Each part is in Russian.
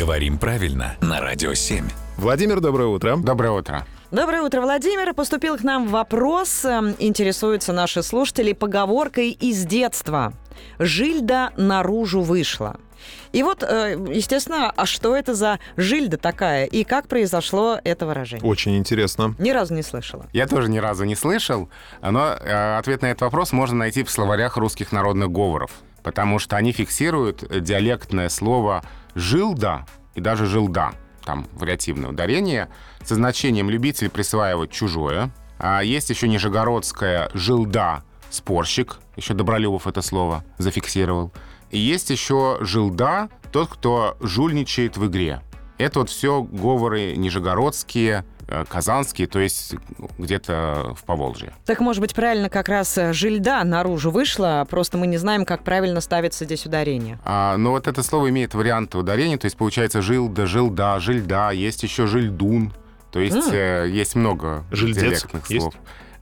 Говорим правильно на Радио 7. Владимир, доброе утро. Доброе утро. Доброе утро, Владимир. Поступил к нам вопрос. Эм, Интересуются наши слушатели поговоркой из детства. Жильда наружу вышла. И вот, э, естественно, а что это за жильда такая? И как произошло это выражение? Очень интересно. Ни разу не слышала. Я тоже ни разу не слышал, но э, ответ на этот вопрос можно найти в словарях русских народных говоров, потому что они фиксируют диалектное слово «жилда» и даже «жилда», там вариативное ударение, со значением «любитель присваивать чужое». А есть еще нижегородское «жилда» — спорщик, еще Добролюбов это слово зафиксировал. И есть еще «жилда» — тот, кто жульничает в игре. Это вот все говоры нижегородские, э, казанские, то есть где-то в Поволжье. Так, может быть, правильно как раз э, жильда наружу вышла, просто мы не знаем, как правильно ставится здесь ударение. А, но вот это слово имеет варианты ударения, то есть получается жилда, жилда, жильда, есть еще жильдун, то есть М. э, есть много Жильдец диалектных есть? слов.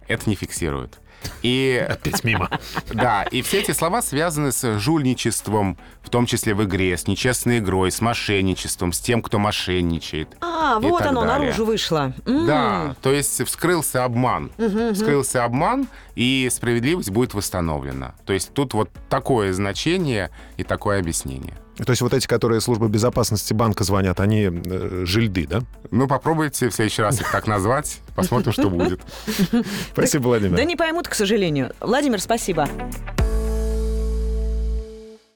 Это не фиксирует. И Опять мимо. да, и все эти слова связаны с жульничеством, в том числе в игре, с нечестной игрой, с мошенничеством, с тем, кто мошенничает. А, вот оно, далее. наружу вышло. М. Да, то есть вскрылся обман. Вскрылся обман, и справедливость будет восстановлена. То есть тут вот такое значение и такое объяснение. То есть вот эти, которые службы безопасности банка звонят, они э, жильды, да? Ну, попробуйте в следующий раз их так назвать, посмотрим, что будет. Спасибо, Владимир. Да не поймут, к сожалению. Владимир, спасибо.